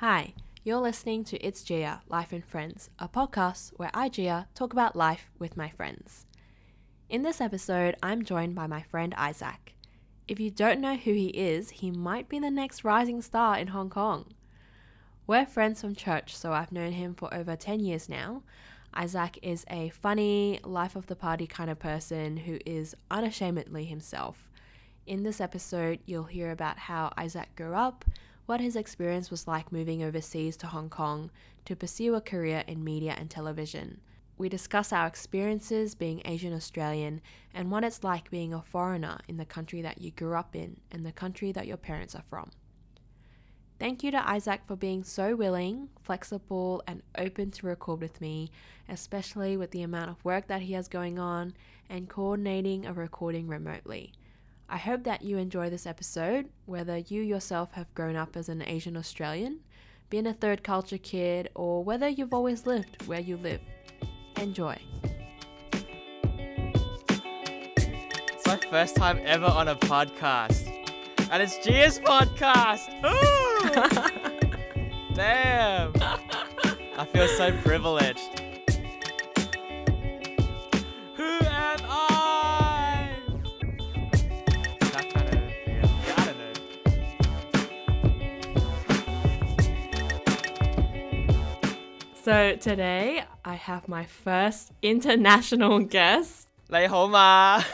Hi, you're listening to It's Gia, Life and Friends, a podcast where I, Gia, talk about life with my friends. In this episode, I'm joined by my friend Isaac. If you don't know who he is, he might be the next rising star in Hong Kong. We're friends from church, so I've known him for over 10 years now. Isaac is a funny, life of the party kind of person who is unashamedly himself. In this episode, you'll hear about how Isaac grew up, what his experience was like moving overseas to Hong Kong to pursue a career in media and television. We discuss our experiences being Asian Australian and what it's like being a foreigner in the country that you grew up in and the country that your parents are from. Thank you to Isaac for being so willing, flexible, and open to record with me, especially with the amount of work that he has going on and coordinating a recording remotely. I hope that you enjoy this episode, whether you yourself have grown up as an Asian Australian, been a third culture kid, or whether you've always lived where you live. Enjoy. It's my first time ever on a podcast. And it's Gia's podcast. Ooh! Damn. I feel so privileged. So today I have my first international guest. 你好嘛？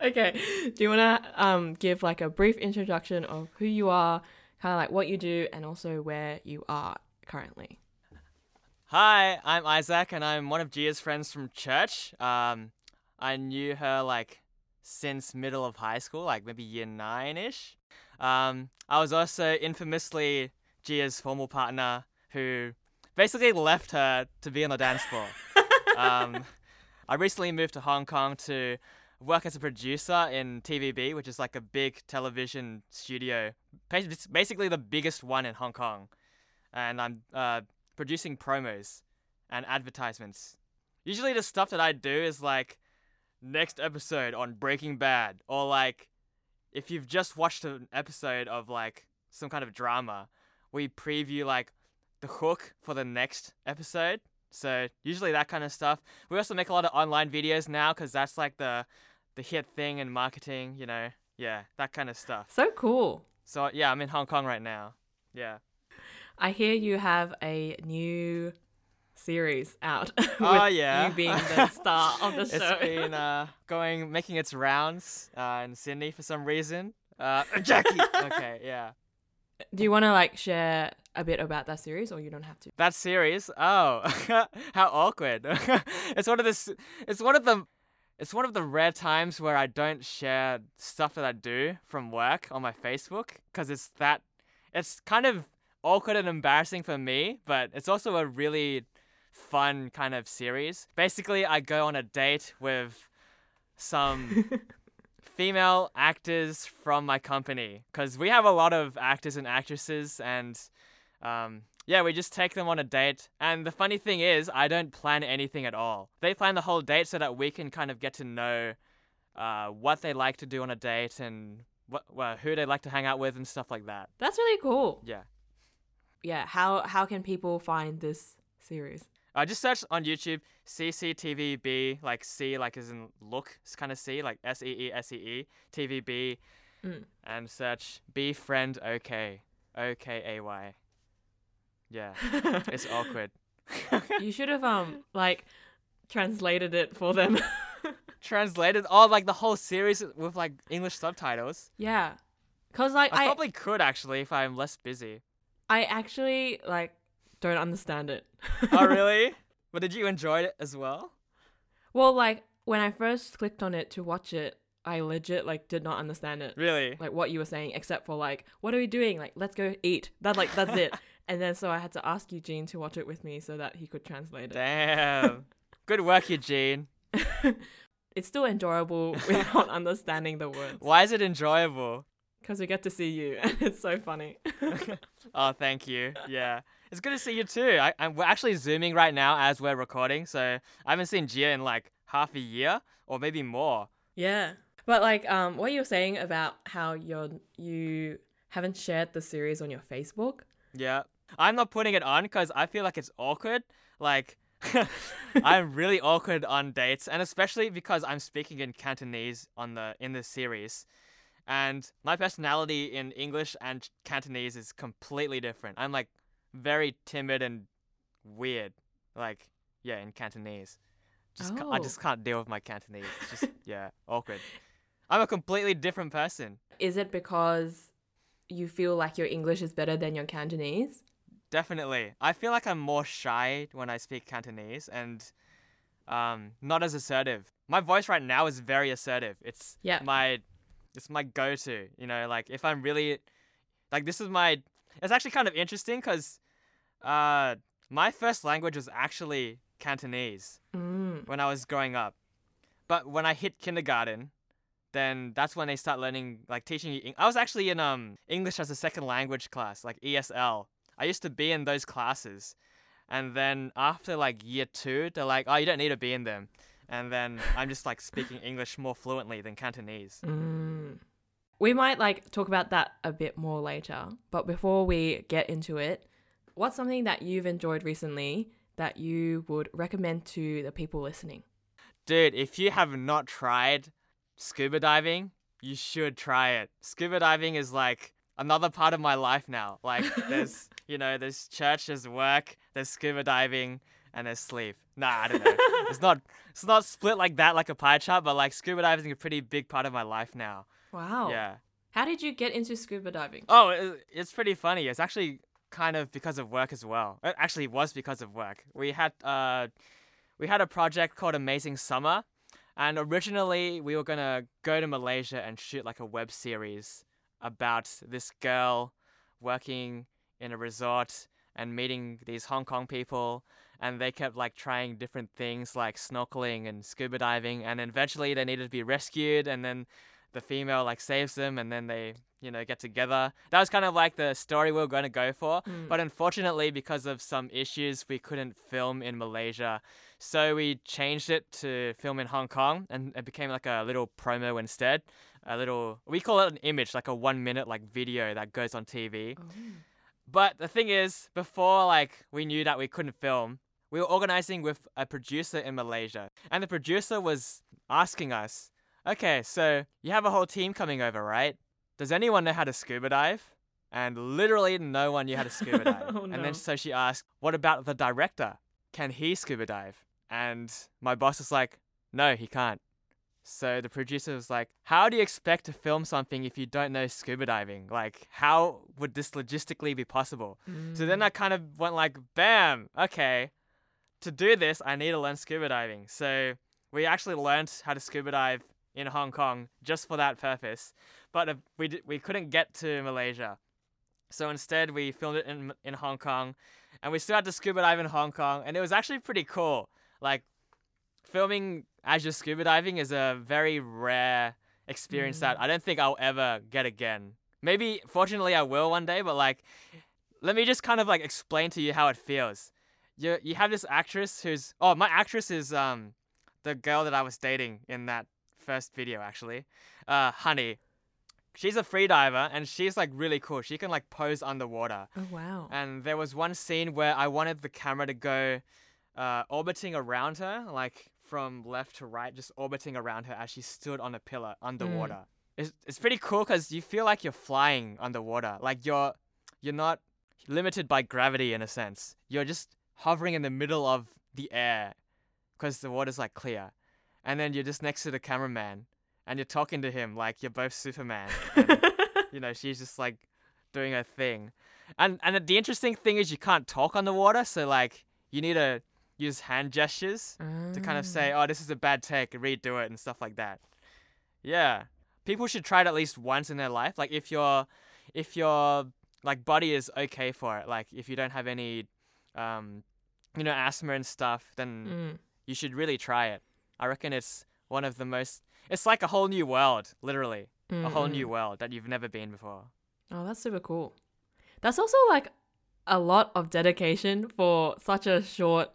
Okay, do you want to um, give like a brief introduction of who you are, kind of like what you do, and also where you are currently? Hi, I'm Isaac, and I'm one of Gia's friends from church. Um, I knew her like since middle of high school, like maybe year nine ish. Um, I was also infamously Gia's formal partner who basically left her to be on the dance floor. um, I recently moved to Hong Kong to work as a producer in TVB, which is like a big television studio, it's basically the biggest one in Hong Kong. And I'm uh, producing promos and advertisements. Usually, the stuff that I do is like next episode on Breaking Bad, or like if you've just watched an episode of like some kind of drama, we preview like the hook for the next episode. So usually that kind of stuff. We also make a lot of online videos now because that's like the the hit thing in marketing. You know, yeah, that kind of stuff. So cool. So yeah, I'm in Hong Kong right now. Yeah. I hear you have a new series out. Oh, yeah. You being the star of the show. It's been uh, going, making its rounds uh, in Sydney for some reason. Uh, Jackie. okay, yeah. Do you want to like share a bit about that series, or you don't have to? That series. Oh, how awkward. it's one of the. It's one of the. It's one of the rare times where I don't share stuff that I do from work on my Facebook because it's that. It's kind of awkward and embarrassing for me, but it's also a really fun kind of series. Basically, I go on a date with some female actors from my company because we have a lot of actors and actresses and um, yeah we just take them on a date and the funny thing is i don't plan anything at all they plan the whole date so that we can kind of get to know uh, what they like to do on a date and what, well, who they like to hang out with and stuff like that That's really cool. yeah Yeah. How how can people find this series? I just searched on YouTube CCTVB, like C, like as in look, kind of C, like S E E S E E, TVB, Mm. and search Befriend friend OK, O K A Y. Yeah, it's awkward. you should have um like translated it for them. Translated, oh, like the whole series with like English subtitles. yeah. Cause like I I probably could actually if I'm less busy. I actually like don't understand it. Oh, really? but did you enjoy it as well? well, like when I first clicked on it to watch it, I legit like did not understand it. Really? Like what you were saying, except for like, what are we doing? Like, let's go eat. That like that's it. and then so I had to ask Eugene to watch it with me so that he could translate it. Damn. Good work, Eugene. It's still enjoyable without understanding the words Why is it enjoyable? Because we get to see you and it's so funny. oh, thank you. Yeah. It's good to see you too. I, I'm, we're actually zooming right now as we're recording, so I haven't seen Gia in like half a year or maybe more. Yeah. But like um what you were saying about how you're you haven't shared the series on your Facebook. Yeah. I'm not putting it on because I feel like it's awkward. Like, I'm really awkward on dates, and especially because I'm speaking in Cantonese on the in the series, and my personality in English and Cantonese is completely different. I'm like very timid and weird, like yeah, in Cantonese. Just ca- I Oh. just can't deal with my Cantonese. It's just yeah, awkward. I'm a completely different person. Is it because you feel like your English is better than your Cantonese? Definitely. I feel like I'm more shy when I speak Cantonese and um, not as assertive. My voice right now is very assertive. It's Yeah. my it's my go-to, you know, like if I'm really like this is my it's actually kind of interesting cuz uh my first language was actually Cantonese Mm. when I was growing up. But when I hit kindergarten, then that's when they start learning like teaching you. I was actually in um English as a second language class, like ESL. I used to be in those classes, and then after like year two, they're like, "Oh, you don't need to be in them," and then I'm just like speaking English more fluently than Cantonese. Mm. We might like talk about that a bit more later, but before we get into it, what's something that you've enjoyed recently that you would recommend to the people listening? Dude, if you have not tried scuba diving, you should try it. Scuba diving is like another part of my life now. Like there's, you know, there's church, there's work, there's scuba diving, and there's sleep. Nah, I don't know. it's not it's not split like that like a pie chart, but like scuba diving is a pretty big part of my life now. Wow. Yeah. How did you get into scuba diving? Oh, it's pretty funny. It's actually kind of because of work as well. It actually was because of work. We had uh, we had a project called Amazing Summer, and originally we were gonna go to Malaysia and shoot like a web series about this girl working in a resort and meeting these Hong Kong people. And they kept like trying different things like snorkeling and scuba diving, and eventually they needed to be rescued, and then the female like saves them, and then they you know get together. That was kind of like the story we were going to go for, Mm. but unfortunately because of some issues we couldn't film in Malaysia, so we changed it to film in Hong Kong, and it became like a little promo instead. A little we call it an image, like a one minute like video that goes on TV. Oh. But the thing is, before like we knew that we couldn't film, we were organizing with a producer in Malaysia, and the producer was asking us, "Okay, so you have a whole team coming over, right? Does anyone know how to scuba dive?" And literally no one knew how to scuba dive. Oh, And no. then so she asked, "What about the director? Can he scuba dive?" And my boss was like, "No, he can't." So the producer was like, How do you expect to film something if you don't know scuba diving? Like, how would this logistically be possible? So then mm. I kind of went like, Bam, okay. To do this, I need to learn scuba diving. So we actually learned how to scuba dive in Hong Kong just for that purpose. But we, d- we couldn't get to Malaysia. So instead, we filmed it in, in Hong Kong. And we still had to scuba dive in Hong Kong. And it was actually pretty cool. Like, filming as you're scuba diving is a very rare experience that mm. I don't think I'll ever get again. Maybe, fortunately, I will one day, but like, let me just kind of like explain to you how it feels. You you have this actress who's oh my actress is um the girl that I was dating in that first video actually, uh Honey. She's a free diver and she's like really cool. She can like pose underwater. Oh wow. And there was one scene where I wanted the camera to go uh, orbiting around her, like from left to right, just orbiting around her as she stood on a pillar underwater. It's, it's pretty cool because you feel like you're flying underwater. Like you're you're not limited by gravity in a sense. You're just hovering in the middle of the air because the water's like clear. And then you're just next to the cameraman and you're talking to him like you're both Superman. And you know, she's just like doing her thing. And and the interesting thing is you can't talk on the water, so like you need to use hand gestures to kind of say, ah. "Oh, this is a bad take, redo it" and stuff like that. Yeah. People should try it at least once in their life. Like if your if your like body is okay for it, like if you don't have any um you know asthma and stuff, then Mm. you should really try it. I reckon it's one of the most it's like a whole new world, literally. A whole Mm, new mm. world that you've never been before. Oh, that's super cool. That's also like a lot of dedication for such a short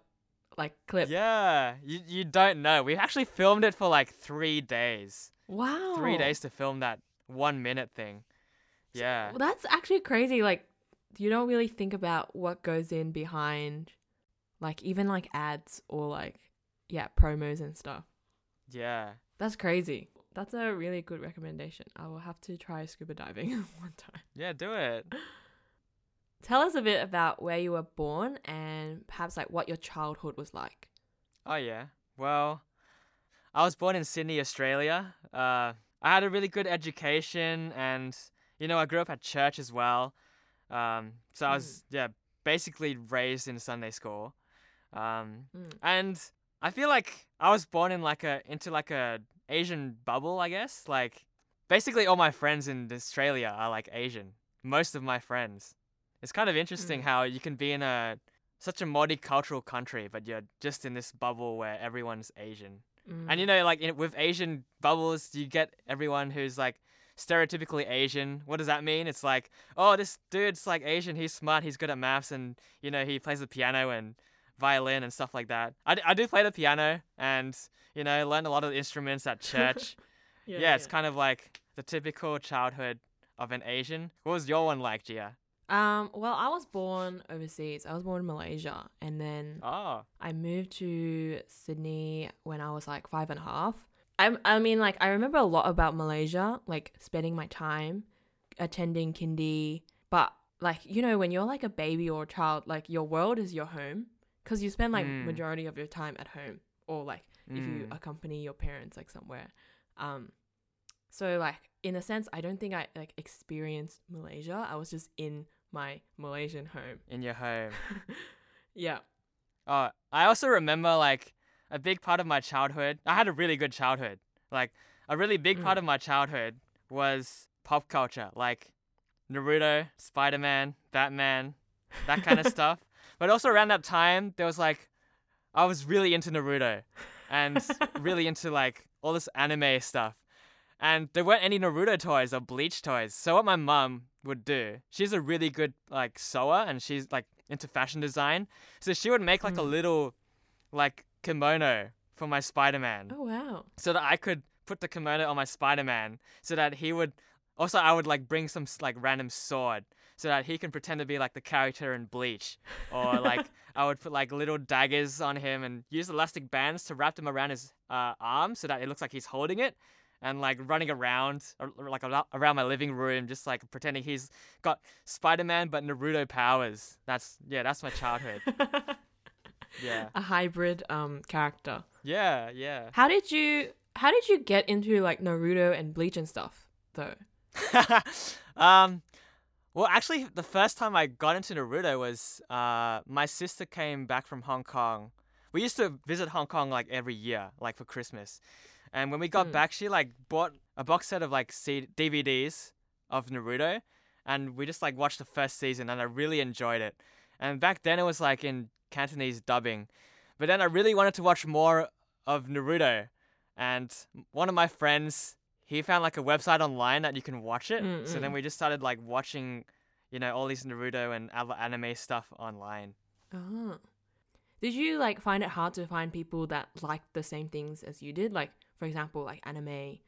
like clip. Yeah, you you don't know. We actually filmed it for like three days. Wow. Three days to film that one minute thing. Yeah. Well, that's actually crazy. Like, you don't really think about what goes in behind, like, even like ads or like, yeah, promos and stuff. Yeah. That's crazy. That's a really good recommendation. I will have to try scuba diving one time. Yeah, do it. Tell us a bit about where you were born and perhaps like what your childhood was like. Oh yeah. Well, I was born in Sydney, Australia. Uh, I had a really good education, and you know, I grew up at church as well. Um, so I was yeah basically raised in Sunday school. Um, Mm. and I feel like I was born in like a into like a Asian bubble, I guess. Like basically all my friends in Australia are like Asian. Most of my friends. It's kind of interesting Mm. how you can be in a such a multicultural country, but you're just in this bubble where everyone's Asian. And you Mm. know, like in, with Asian bubbles, you get everyone who's like stereotypically Asian. What does that mean? It's like, oh, this dude's like Asian. He's smart. He's good at maths, and you know, he plays the piano and violin and stuff like that. I, d- I do play the piano, and you know, learned a lot of instruments at church. yeah, it's kind of like the typical childhood of an Asian. What was your one like, Gia? Um, well, I was born overseas. I was born in Malaysia, and then Oh, I moved to Sydney when I was like five and a half. I, I mean, like, I remember a lot about Malaysia, like spending my time attending kindy. But, like, you know, when you're like a baby or a child, like, your world is your home because you spend like Mm. majority of your time at home or like if you Mm. accompany your parents like somewhere. Um, so like in a sense, I don't think I like experienced Malaysia. I was just in my Malaysian home. in your home. yeah. Oh, I also remember like a big part of my childhood. I had a really good childhood. Like a really big Mm. part of my childhood was pop culture, like Naruto, Spider Man, Batman, that kind of stuff. But also around that time, there was like I was really into Naruto and really into like all this anime stuff. And there weren't any Naruto toys or Bleach toys. So what my mum would do, she's a really good like sewer and she's like into fashion design. So she would make like a Mm. little like kimono for my Spider-Man Oh wow. so that I could put the kimono on my Spider-Man so that he would also I would like bring some like random sword so that he can pretend to be like the character in Bleach or like I would put like little daggers on him and use elastic bands to wrap them around his uh, arm so that it looks like he's holding it and like running around or, or, like around my living room just like pretending he's got Spider-Man but Naruto powers. That's yeah, that's my childhood. Yeah. a hybrid um character. Yeah, yeah. How did you how did you get into like Naruto and Bleach and stuff though? um, well, actually, the first time I got into Naruto was uh, my sister came back from Hong Kong. We used to visit Hong Kong like every year, like for Christmas. And when we got Hmm. back, she like bought a box set of like C- DVDs of Naruto, and we just like watched the first season, and I really enjoyed it. And back then, it was like in Cantonese dubbing, but then I really wanted to watch more of Naruto, and one of my friends he found like a website online that you can watch it. Mm, So then mm. we just started like watching, you know, all these Naruto and other anime stuff online. Oh. Did you like find it hard to find people that liked the same things as you did? Like for example, like anime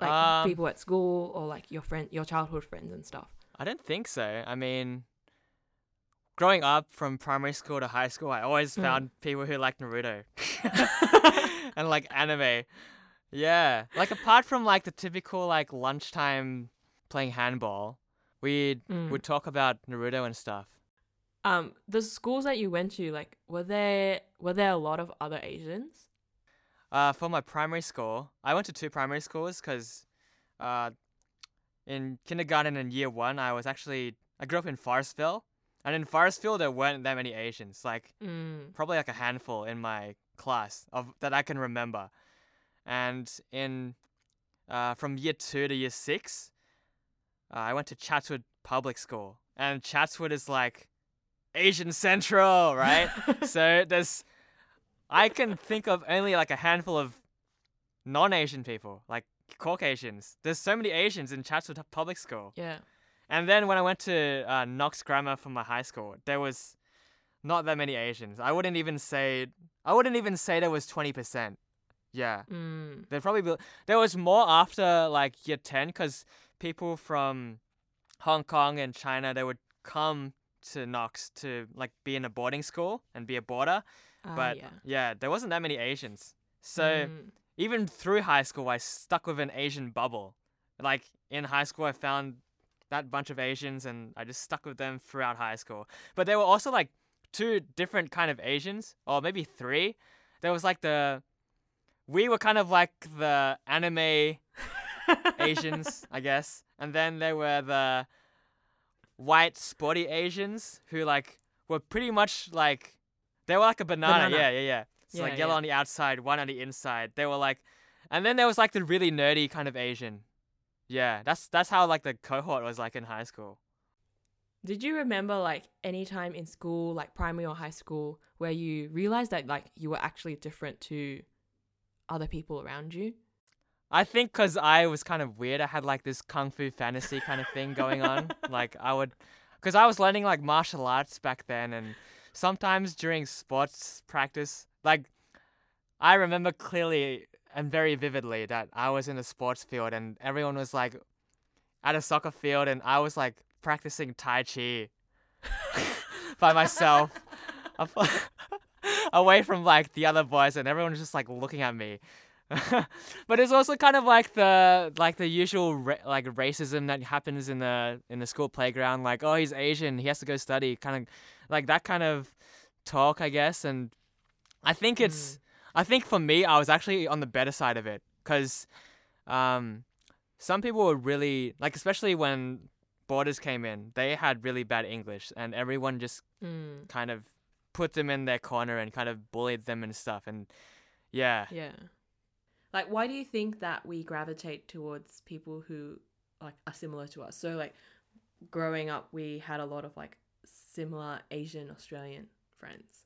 like Um, people at school or like your friend your childhood friends and stuff. I don't think so. I mean, growing up from primary school to high school, I always Mm. found people who liked Naruto and like anime. Yeah, like apart from like the typical like lunchtime playing handball, we Mm. would talk about Naruto and stuff. Um the schools that you went to like were there were there a lot of other Asians? Uh, for my primary school, I went to two primary schools because, uh, in kindergarten and year one, I was actually I grew up in Forestville, and in Forestville there weren't that many Asians. Like Mm. probably like a handful in my class of that I can remember, and in, uh, from year two to year six, uh, I went to Chatswood Public School, and Chatswood is like Asian Central, right? so there's I can think of only like a handful of non-Asian people, like Caucasians. There's so many Asians in Chatswood Public School. yeah. And then when I went to uh, Knox Grammar for my high school, there was not that many Asians. I wouldn't even say I wouldn't even say there was 20%. Yeah. Mm. There probably be, there was more after like year 10 cuz people from Hong Kong and China they would come to Knox to like be in a boarding school and be a boarder. Ah, but yeah. yeah, there wasn't that many Asians. So Mm. even through high school, I stuck with an Asian bubble. Like in high school, I found that bunch of Asians, and I just stuck with them throughout high school. But there were also like two different kind of Asians, or maybe three. There was like the we were kind of like the anime Asians, I guess, and then there were the white sporty Asians who like were pretty much like they were like a banana. Banana. Yeah, yeah, yeah. So Yeah, like yellow yeah. on the outside, white on the inside. They were like, and then there was like the really nerdy kind of Asian. Yeah, that's that's how like the cohort was like in high school. Did you remember like any time in school, like primary or high school, where you realized that like you were actually different to other people around you? I think because I was kind of weird, I had like this kung fu fantasy kind of thing going on. like I would, because I was learning like martial arts back then, and sometimes during sports practice, like I remember clearly and very vividly that I was in a sports field and everyone was like at a soccer field, and I was like practicing tai chi by myself, away from like the other boys, and everyone was just like looking at me. but it's also kind of like the like the usual ra- like racism that happens in the in the school playground like oh he's asian he has to go study kind of like that kind of talk i guess and i think it's mm. I think for me i was actually on the better side of it because um some people were really like especially when boarders came in they had really bad english and everyone just Mm. kind of put them in their corner and kind of bullied them and stuff and yeah Yeah. Like, why do you think that we gravitate towards people who like are similar to us? So, like, growing up, we had a lot of like similar Asian Australian friends.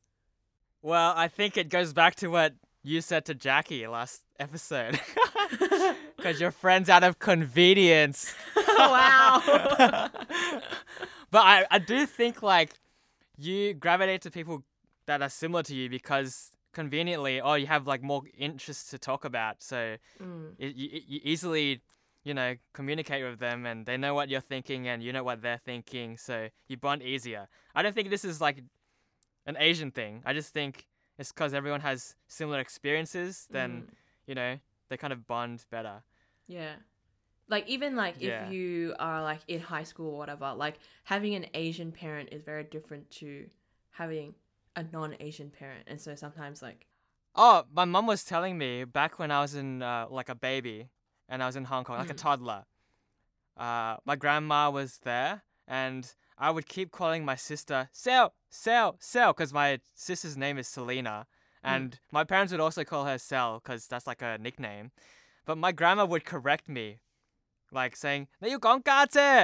Well, I think it goes back to what you said to Jackie last episode. Because you're friends out of convenience. wow. but I, I do think, like, you gravitate to people that are similar to you because conveniently, oh, you have, like, more interests to talk about. So Mm. it, you, you easily, you know, communicate with them and they know what you're thinking and you know what they're thinking. So you bond easier. I don't think this is, like, an Asian thing. I just think it's because everyone has similar experiences, then, Mm. you know, they kind of bond better. Yeah. Like even like Yeah. if you are like in high school or whatever, like having an Asian parent is very different to having a non-Asian parent. And so sometimes like Oh, my mum was telling me back when I was in uh, like a baby and I was in Hong Kong, like a Mm. toddler. Uh, my grandma was there, and I would keep calling my sister Sel, Sel, Sel, because my sister's name is Selena, and my parents would also call her Sel because that's like a nickname. But my grandma would correct me, like saying, "No, you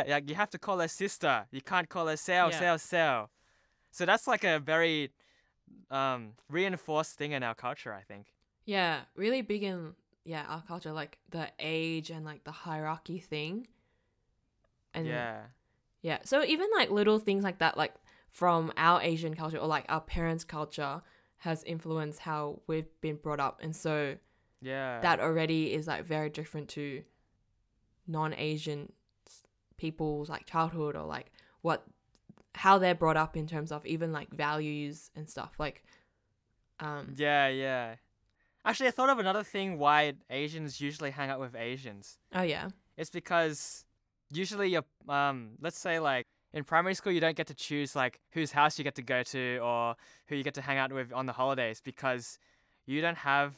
Like you have to call her sister. You can't call her Sel, Yeah. Sel, Sel." So that's like a very um, reinforced thing in our culture, I think. yeah, really big in yeah, our culture like the age and like the hierarchy thing. And yeah. Yeah. So even like little things like that, like from our Asian culture or like our parents' culture, has influenced how we've been brought up, and so Yeah. that already is like very different to non-Asian people's like childhood or like what how they're brought up in terms of even like values and stuff. Like, um, Yeah, yeah. Actually, I thought of another thing why Asians usually hang out with Asians. oh yeah, It's because usually you're, um, let's say like in primary school, you don't get to choose like whose house you get to go to or who you get to hang out with on the holidays because you don't have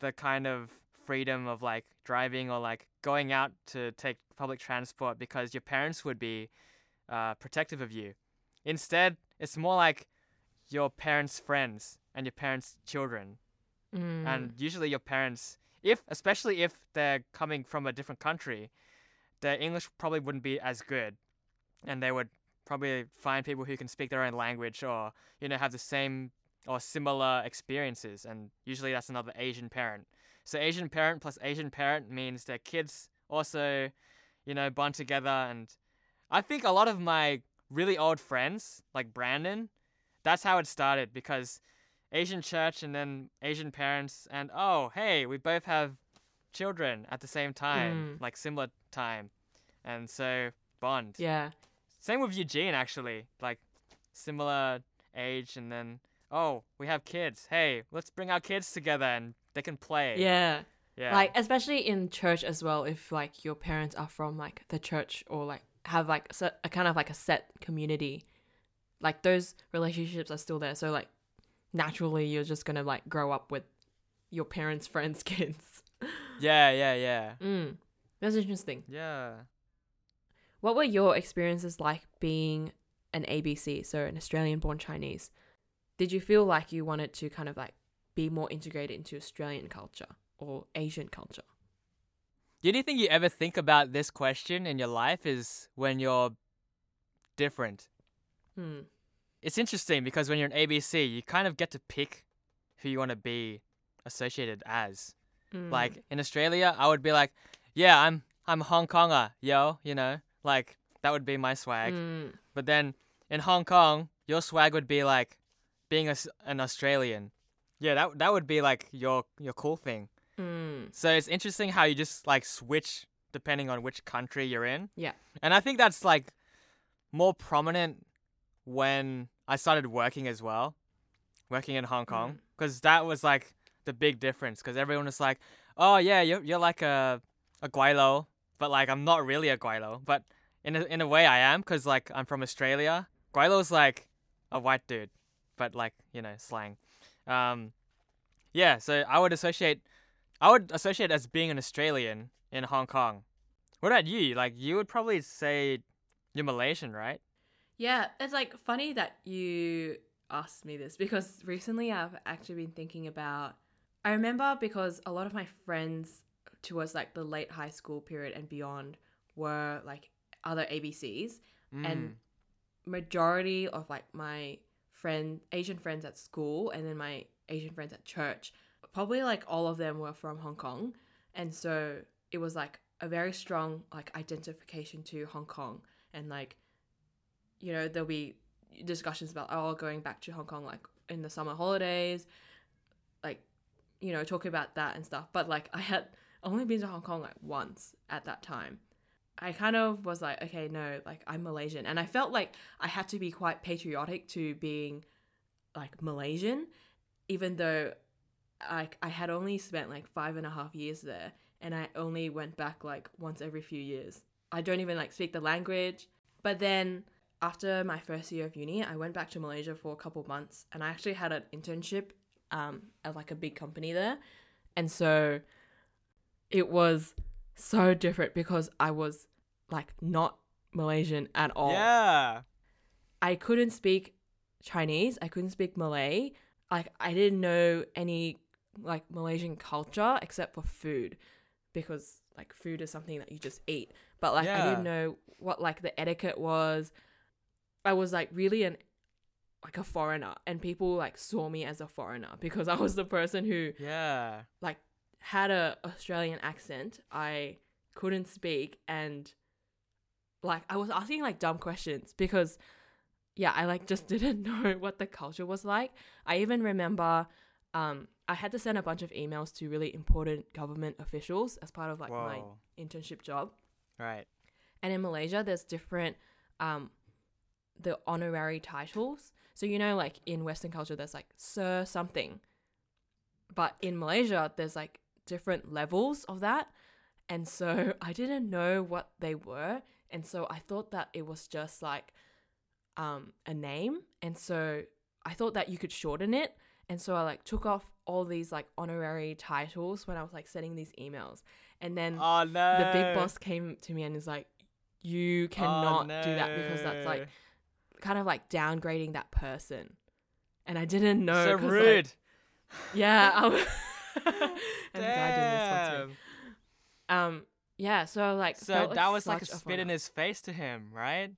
the kind of freedom of like driving or like going out to take public transport because your parents would be uh, protective of you. Instead, it's more like your parents' friends and your parents' children mm. and usually your parents if especially if they're coming from a different country their english probably wouldn't be as good and they would probably find people who can speak their own language or you know have the same or similar experiences and usually that's another asian parent so asian parent plus asian parent means their kids also you know bond together and i think a lot of my really old friends like brandon that's how it started because Asian church and then Asian parents and oh hey we both have children at the same time Mm. like similar time and so bond. Yeah. Same with Eugene actually, like similar age, and then oh we have kids. Hey, let's bring our kids together and they can play. Yeah. Yeah. Like especially in church as well, if like your parents are from like the church or like have like a kind of like a set community, like those relationships are still there. So like naturally, you're just gonna like grow up with your parents' friends' kids. yeah, yeah, yeah. Mm, that's interesting. Yeah. What were your experiences like being an ABC, so an Australian-born Chinese? Did you feel like you wanted to kind of like be more integrated into Australian culture or Asian culture? The only thing you ever think about this question in your life is when you're different. Hmm. It's interesting because when you're an ABC, you kind of get to pick who you want to be associated as. Mm. Like in Australia, I would be like, "Yeah, I'm I'm Hong Konger, yo," you know, like that would be my swag. Mm. But then in Hong Kong, your swag would be like being a an Australian. Yeah, that that would be like your your cool thing. Mm. So it's interesting how you just like switch depending on which country you're in. Yeah. And I think that's like more prominent when I started working as well, working in Hong Kong, Mm. because that was like the big difference. Because everyone was like, "Oh yeah, you're you're like a a gweilo," but like I'm not really a gweilo, but in a, in a way I am, because like I'm from Australia. Gweilo's like a white dude, but like you know slang. Um, yeah, so I would associate, I would associate as being an Australian in Hong Kong. What about you? Like you would probably say you're Malaysian, right? Yeah, it's like funny that you asked me this because recently I've actually been thinking about. I remember because a lot of my friends towards like the late high school period and beyond were like other ABCs, and mm. majority of like my friend Asian friends at school and then my Asian friends at church, probably like all of them were from Hong Kong, and so it was like a very strong like identification to Hong Kong. And like you know there'll be discussions about oh going back to Hong Kong like in the summer holidays like you know talking about that and stuff. But like I had only been to Hong Kong like once at that time I kind of was like okay no like I'm Malaysian and I felt like I had to be quite patriotic to being like Malaysian even though like I had only spent like five and a half years there and I only went back like once every few years. I don't even like speak the language. But then after my first year of uni, I went back to Malaysia for a couple months and I actually had an internship um, at like a big company there. And so it was so different because I was like not Malaysian at all. Yeah. I couldn't speak Chinese. I couldn't speak Malay. Like I didn't know any like Malaysian culture except for food because like food is something that you just eat. But like I didn't know what like the etiquette was. I was like really an like a foreigner and people like saw me as a foreigner because I was the person who Yeah. like had a Australian accent. I couldn't speak and like I was asking like dumb questions because yeah, I like just didn't know what the culture was like. I even remember um I had to send a bunch of emails to really important government officials as part of like my internship job. Right. And in Malaysia, there's different, um, the honorary titles. So you know, like in Western culture, there's like Sir something, but in Malaysia, there's like different levels of that. And so I didn't know what they were, and so I thought that it was just like, um, a name. And so I thought that you could shorten it. And so I like took off all these like honorary titles when I was like sending these emails. And then Oh no. the big boss came to me and is like, "You cannot oh, do that because that's like kind of like downgrading that person." And I didn't know. so 'cause, like, rude. yeah. I was- and the guy didn't respond to me. Damn. Um. Yeah. So like. So that was like a spit in his face to him, right?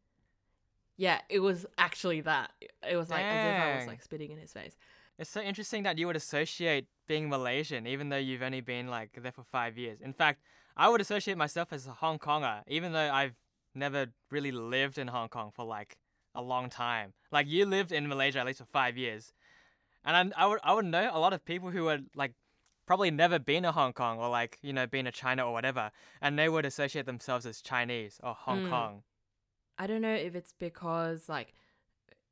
Yeah. It was actually that. It was like as if I was like spitting in his face. It's so interesting that you would associate being Malaysian even though you've only been like there for five years. In fact, I would associate myself as a Hong Konger, even though I've never really lived in Hong Kong for like a long time. Like you lived in Malaysia at least for five years, and I, I would I would know a lot of people who are like probably never been to Hong Kong or like you know been to China or whatever, and they would associate themselves as Chinese or Hong Mm. Kong. I don't know if it's because like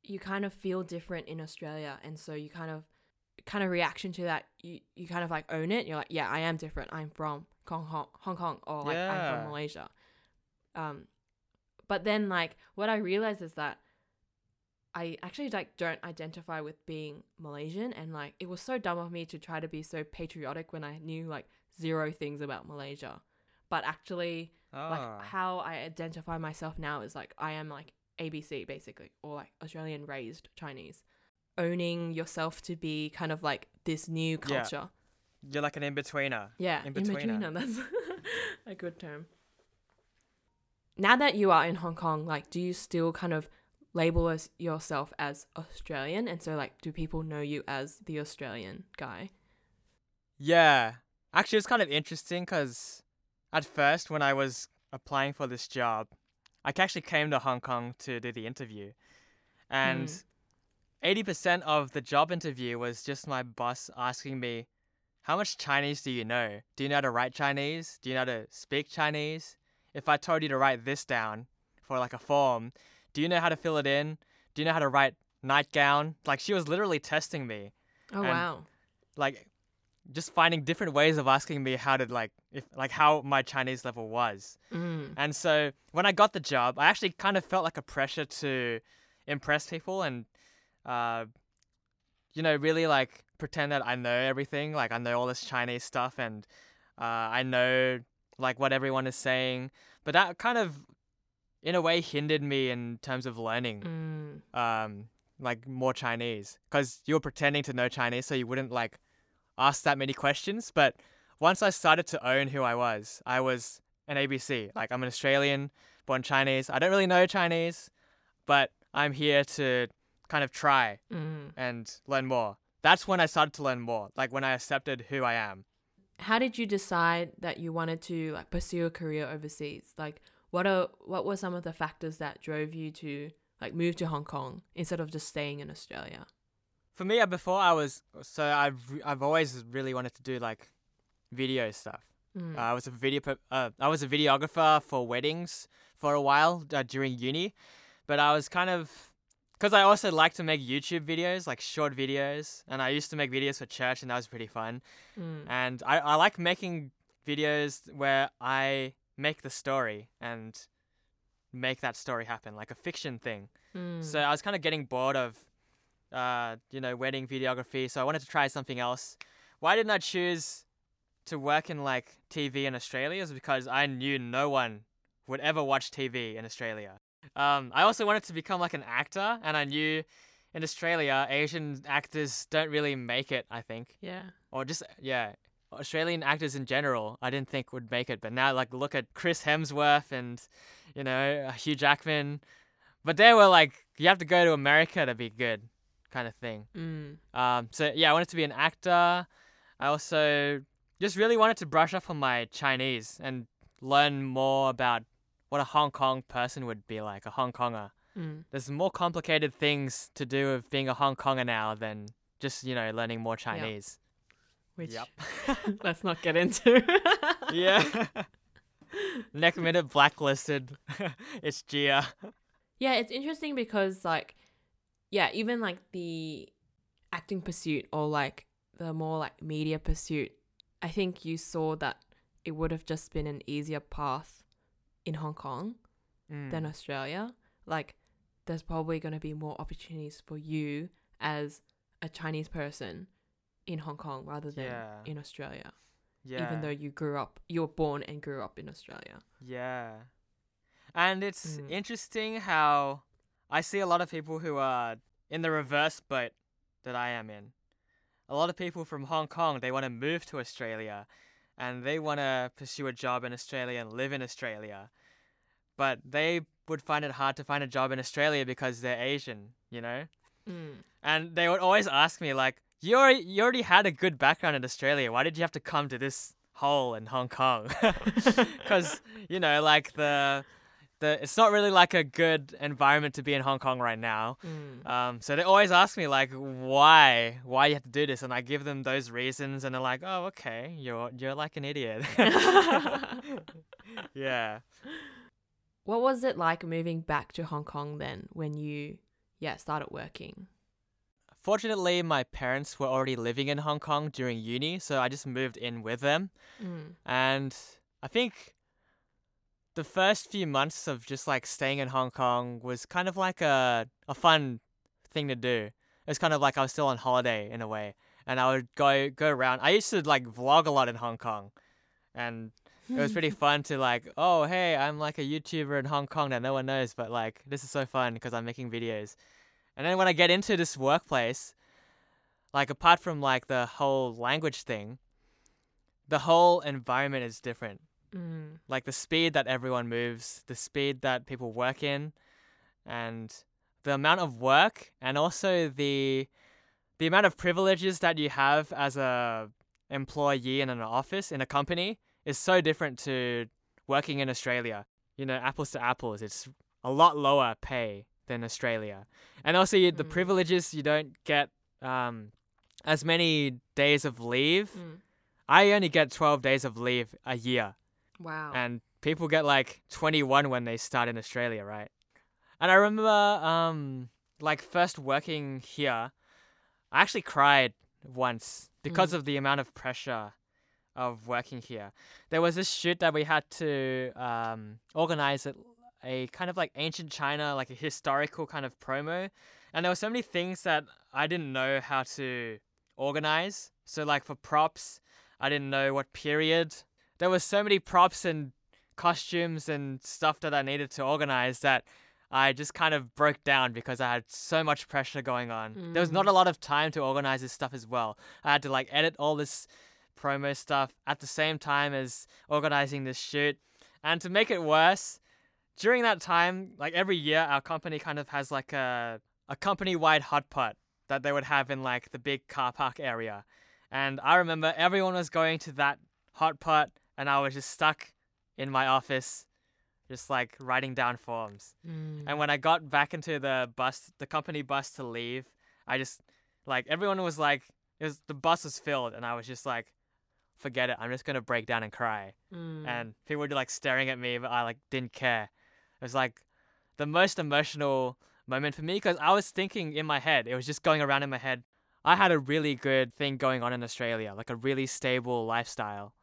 you kind of feel different in Australia and so you kind of kind of reaction to that you you kind of like own it. You're like, yeah, I am different. I'm from Hong Kong, Hong Kong or like I'm from Malaysia. Um but then like what I realized is that I actually like don't identify with being Malaysian and like it was so dumb of me to try to be so patriotic when I knew like zero things about Malaysia. But actually Oh. like ah. how I identify myself now is like I am like ABC basically, or like Australian raised Chinese. Owning yourself to be kind of like this new culture. Yeah. You're like an in betweener. Yeah, in In-betweener. betweener. That's a good term. Now that you are in Hong Kong, like, do you still kind of label as yourself as Australian? And so, like, do people know you as the Australian guy? Yeah. Actually, it's kind of interesting because at first, when I was applying for this job, I actually came to Hong Kong to do the interview. And Mm. 80% of the job interview was just my boss asking me, How much Chinese do you know? Do you know how to write Chinese? Do you know how to speak Chinese? If I told you to write this down for like a form, do you know how to fill it in? Do you know how to write nightgown? Like, she was literally testing me Oh, wow. like just finding different ways of asking me how to like if like how my Chinese level was. Mm. And so when I got the job, I actually kind of felt like a pressure to impress people and uh you know really like pretend that I know everything, like I know all this Chinese stuff and uh I know like what everyone is saying, but that kind of in a way hindered me in terms of learning Mm. um like more Chinese because you were pretending to know Chinese so you wouldn't like ask that many questions. But once I started to own who I was, I was an ABC. Like I'm an Australian, born Chinese. I don't really know Chinese, but I'm here to kind of try Mm. and learn more. That's when I started to learn more. Like when I accepted who I am. how did you decide that you wanted to like pursue a career overseas like what are what were some of the factors that drove you to like move to hong kong instead of just staying in australia For me, uh, before I was so I've I've always really wanted to do like video stuff. Mm. Uh, I was a video. Uh, I was a videographer for weddings for a while uh, during uni, but I was kind of because I also like to make YouTube videos, like short videos, and I used to make videos for church, and that was pretty fun. Mm. And I, I like making videos where I make the story and make that story happen, like a fiction thing. Mm. So I was kind of getting bored of, uh, you know, wedding videography. So I wanted to try something else. Why didn't I choose to work in like TV in Australia? Is because I knew no one would ever watch TV in Australia. Um, I also wanted to become like an actor, and I knew in Australia Asian actors don't really make it. I think, yeah or just yeah. Australian actors in general, I didn't think would make it, but now like look at Chris Hemsworth and you know Hugh Jackman, but they were like you have to go to America to be good, kind of thing. mm. Um, so yeah, I wanted to be an actor. I also just really wanted to brush up on my Chinese and learn more about what a Hong Kong person would be like, a Hong Konger. Mm. There's more complicated things to do with being a Hong Konger now than just you know learning more Chinese. Which Yep. let's not get into yeah. Next minute blacklisted. it's Gia. Yeah, it's interesting because like yeah, even like the acting pursuit or like the more like media pursuit, I think you saw that it would have just been an easier path in Hong Kong Mm. than Australia. Like there's probably going to be more opportunities for you as a Chinese person in Hong Kong rather than Yeah. in Australia. yeah. Even though you grew up, you were born and grew up in Australia. Yeah. And it's Mm. interesting how I see a lot of people who are in the reverse boat that I am in. A lot of people from Hong Kong, they want to move to Australia and they want to pursue a job in Australia and live in Australia. But they would find it hard to find a job in Australia because they're Asian, you know? Mm. And they would always ask me like, "You already, you already had a good background in Australia. Why did you have to come to this hole in Hong Kong?" Because you know, like the the it's not really like a good environment to be in Hong Kong right now. Mm. Um, so they always ask me like why why you have to do this, and I give them those reasons, and they're like, oh okay, you're you're like an idiot. yeah. What was it like moving back to Hong Kong then when you yeah, started working? Fortunately, my parents were already living in Hong Kong during uni, so I just moved in with them. Mm. And I think the first few months of just like staying in Hong Kong was kind of like a a fun thing to do. It was kind of like I was still on holiday in a way, and I would go go around. I used to like vlog a lot in Hong Kong, and it was pretty fun to like, oh hey, I'm like a YouTuber in Hong Kong that no one knows, but like this is so fun because I'm making videos. And then when I get into this workplace, like apart from like the whole language thing, the whole environment is different. Mm. Like the speed that everyone moves, the speed that people work in, and the amount of work and also the the amount of privileges that you have as a employee in an office in a company is so different to working in Australia. You know, apples to apples, it's a lot lower pay than Australia. And also you, the Mm. privileges you don't get um, as many days of leave. Mm. I only get 12 days of leave a year Wow. and people get like 21 when they start in Australia, right? And I remember um like first working here, I actually cried once because Mm. of the amount of pressure of working here. There was this shoot that we had to um organize at a kind of like ancient China, like a historical kind of promo. And there were so many things that I didn't know how to organize. So like for props, I didn't know what period there were so many props and costumes and stuff that I needed to organize that I just kind of broke down because I had so much pressure going on. There was not Mm. a lot of time to organize this stuff as well. I had to like edit all this promo stuff at the same time as organizing this shoot. And to make it worse, during that time, like every year our company kind of has like a a company wide hot pot that they would have in like the big car park area. And I remember everyone was going to that hot pot and I was just stuck in my office, just like writing down forms. Mm. And when I got back into the bus, the company bus to leave, I just like everyone was like, it was the bus was filled, and I was just like, forget it, I'm just gonna break down and cry. Mm. And people were like staring at me, but I like didn't care. It was like the most emotional moment for me because I was thinking in my head, it was just going around in my head. I had a really good thing going on in Australia, like a really stable lifestyle.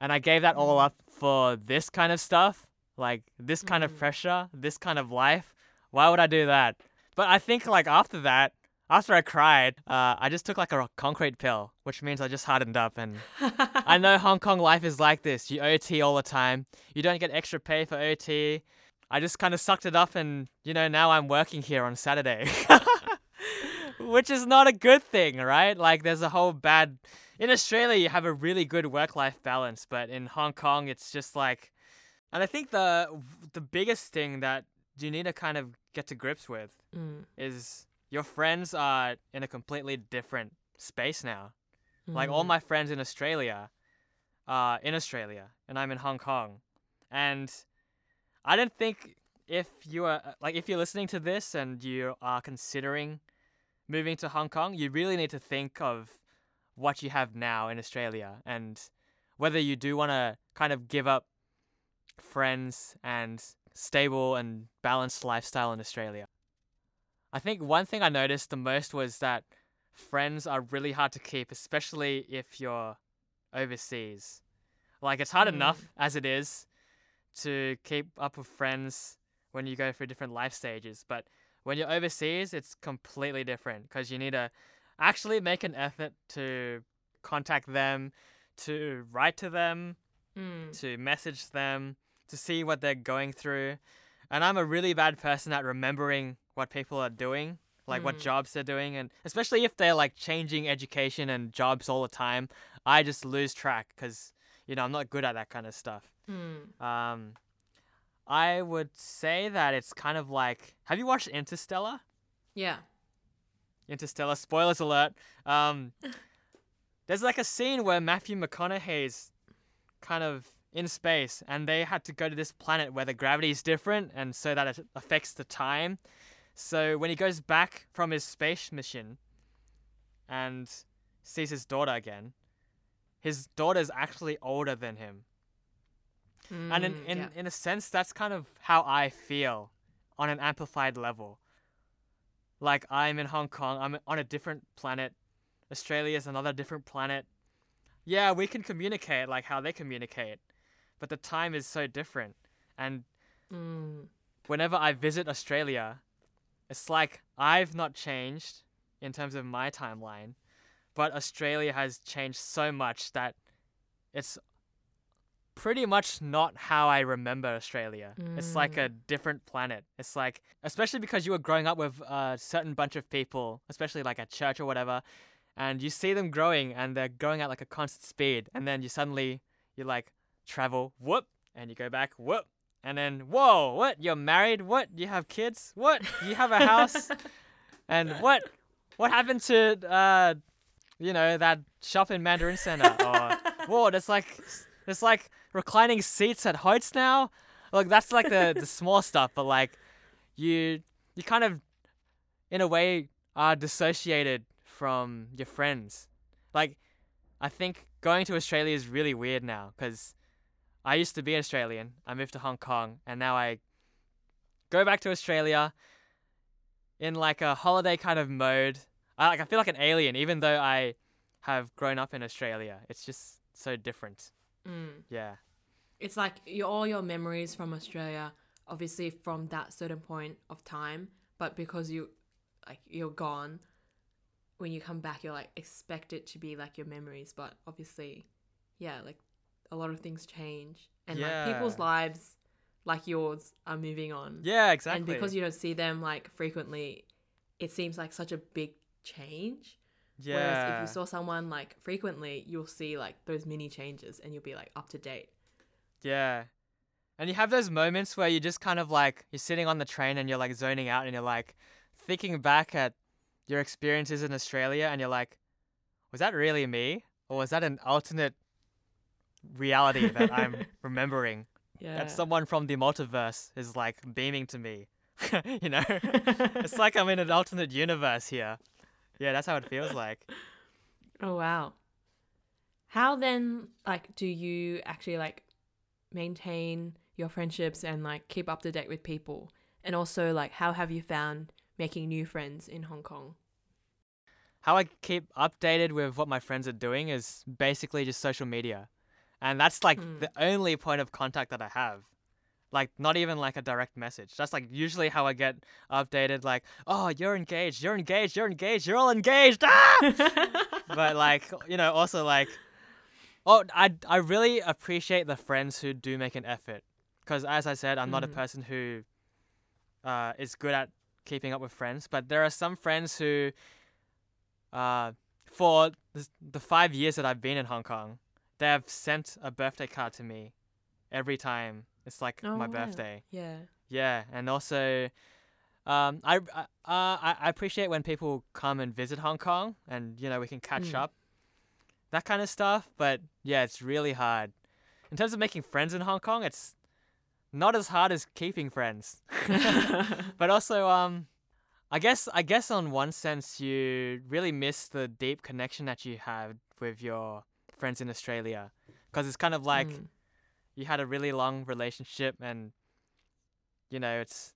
And I gave that all Mm. up for this kind of stuff, like this kind of Mm. pressure, this kind of life. Why would I do that? But I think like after that, after I cried, uh, I just took like a concrete pill, which means I just hardened up and I know Hong Kong life is like this. You OT all the time. You don't get extra pay for OT. I just kind of sucked it up and, you know, now I'm working here on Saturday. Which is not a good thing, right? Like there's a whole bad in Australia you have a really good work-life balance, but in Hong Kong it's just like and I think the the biggest thing that you need to kind of get to grips with Mm. is your friends are in a completely different space now. Like all Mm. my friends in Australia are in Australia and I'm in Hong Kong. And I don't think if you are like if you're listening to this and you are considering moving to Hong Kong, you really need to think of what you have now in Australia and whether you do want to kind of give up friends and stable and balanced lifestyle in Australia. I think one thing I noticed the most was that friends are really hard to keep, especially if you're overseas. Like it's hard Mm. enough as it is to keep up with friends when you go through different life stages, but when you're overseas, it's completely different because you need to actually make an effort to contact them, to write to them, Mm. to message them, to see what they're going through. And I'm a really bad person at remembering what people are doing, like what Mm. jobs they're doing, and especially if they're like changing education and jobs all the time, I just lose track because you know I'm not good at that kind of stuff. Mm. Um, I would say that it's kind of like, have you watched Interstellar? Yeah. Interstellar. Spoilers alert. Um, there's like a scene where Matthew McConaughey's kind of in space and they had to go to this planet where the gravity is different and so that it affects the time. So when he goes back from his space mission and sees his daughter again, his daughter's actually older than him. and in, Mm, in, yeah. in a sense, that's kind of how I feel on an amplified level. Like, I'm in Hong Kong, I'm on a different planet. Australia is another different planet. Yeah, we can communicate like how they communicate, but the time is so different. And Mm, whenever I visit Australia, it's like I've not changed in terms of my timeline, but Australia has changed so much that it's pretty much not how I remember Australia. It's like a different planet. It's like, especially because you were growing up with a certain bunch of people, especially like at church or whatever, and you see them growing and they're going at like a constant speed, and then you suddenly, you like travel, whoop, and you go back, whoop, and then, whoa, what? You're married? What? You have kids? What? You have a house? and what? What happened to, uh, you know, that shop in Mandarin Center? Or, oh, whoa, there's like, there's like reclining seats at Hoyts now. Like that's like the the small stuff, but like, you you kind of, in a way, are dissociated from your friends. Like, I think going to Australia is really weird now because I used to be Australian. I moved to Hong Kong, and now I go back to Australia in like a holiday kind of mode. I like I feel like an alien, even though I have grown up in Australia. It's just so different. mm. Yeah. It's like your, all your memories from Australia, obviously from that certain point of time, but because you, like, you're gone, when you come back, you're like expect it to be like your memories, but obviously, yeah, like a lot of things change, and like people's lives, like yours, are moving on. Yeah, exactly. And because you don't see them like frequently, it seems like such a big change. yeah. Whereas if you saw someone like frequently, you'll see like those mini changes and you'll be like up to date. Yeah. And you have those moments where you're just kind of like you're sitting on the train and you're like zoning out and you're like thinking back at your experiences in Australia and you're like, was that really me? Or was that an alternate reality that I'm remembering? Yeah. That someone from the multiverse is like beaming to me. you know? it's like I'm in an alternate universe here. Yeah, that's how it feels like. oh wow. How then like do you actually like maintain your friendships and like keep up to date with people? And also like how have you found making new friends in Hong Kong? how I keep updated with what my friends are doing is basically just social media. And that's like Hmm. the only point of contact that I have. Like not even like a direct message. That's like usually how I get updated like, "Oh, you're engaged. You're engaged. You're engaged. You're all engaged." Ah! but like, you know, also like oh, I I really appreciate the friends who do make an effort cuz as I said, I'm not a Mhm. person who uh is good at keeping up with friends, but there are some friends who uh, for the, the five years that I've been in Hong Kong, they have sent a birthday card to me every time it's like Oh, my wow. birthday. yeah. Yeah, and also, um, I, I, uh, I appreciate when people come and visit Hong Kong, and you know we can catch Mm. up, that kind of stuff. But yeah, it's really hard. In terms of making friends in Hong Kong, it's not as hard as keeping friends. but also, um, I guess I guess on one sense you really miss the deep connection that you had with your friends in Australia, because it's kind of like Mm. You had a really long relationship and you know it's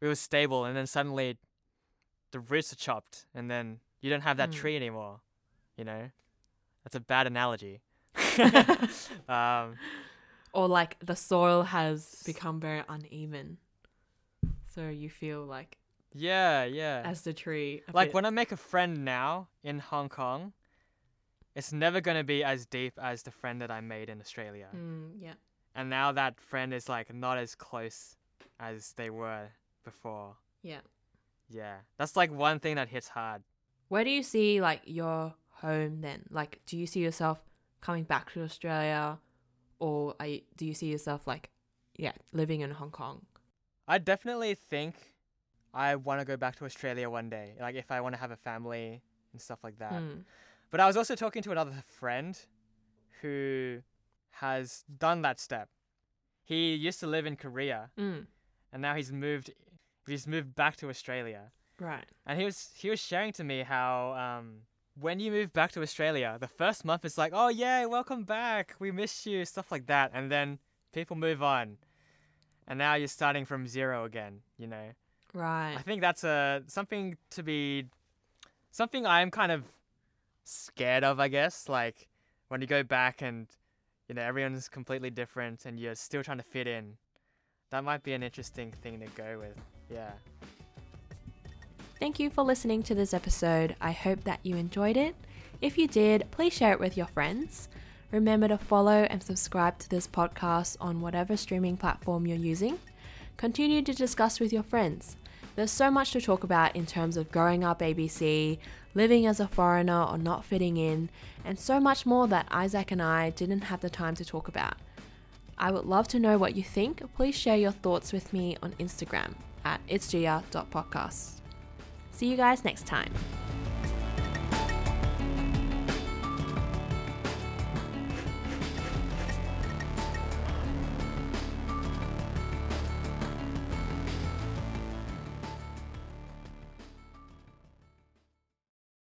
it was stable and then suddenly the roots are chopped and then you don't have that Mm. tree anymore you know that's a bad analogy um or like the soil has become very uneven. So you feel like yeah yeah as the tree like bit- when i make a friend now in hong kong it's never going to be as deep as the friend that i made in australia Mm, yeah. And now that friend is like not as close as they were before Yeah. yeah that's like one thing that hits hard Where do you see like your home then? Like, do you see yourself coming back to Australia, or are you, do you see yourself like, yeah, living in Hong Kong? I definitely think I want to go back to Australia one day. Like if I want to have a family and stuff like that. Mm. But I was also talking to another friend who has done that step. He used to live in Korea Mm. and now he's moved he's moved back to Australia. Right. And he was he was sharing to me how um when you move back to Australia, the first month is like, "Oh yeah, welcome back. We miss you," stuff like that. And then people move on. And now you're starting from zero again, you know. Right. I think that's a something to be something I'm kind of scared of, I guess. Like when you go back and you know everyone's completely different and you're still trying to fit in. That might be an interesting thing to go with. Yeah. Thank you for listening to this episode. I hope that you enjoyed it. If you did, please share it with your friends. Remember to follow and subscribe to this podcast on whatever streaming platform you're using. Continue to discuss with your friends. There's so much to talk about in terms of growing up ABC, living as a foreigner or not fitting in, and so much more that Isaac and I didn't have the time to talk about. I would love to know what you think. Please share your thoughts with me on Instagram at itsgia.podcast. See you guys next time.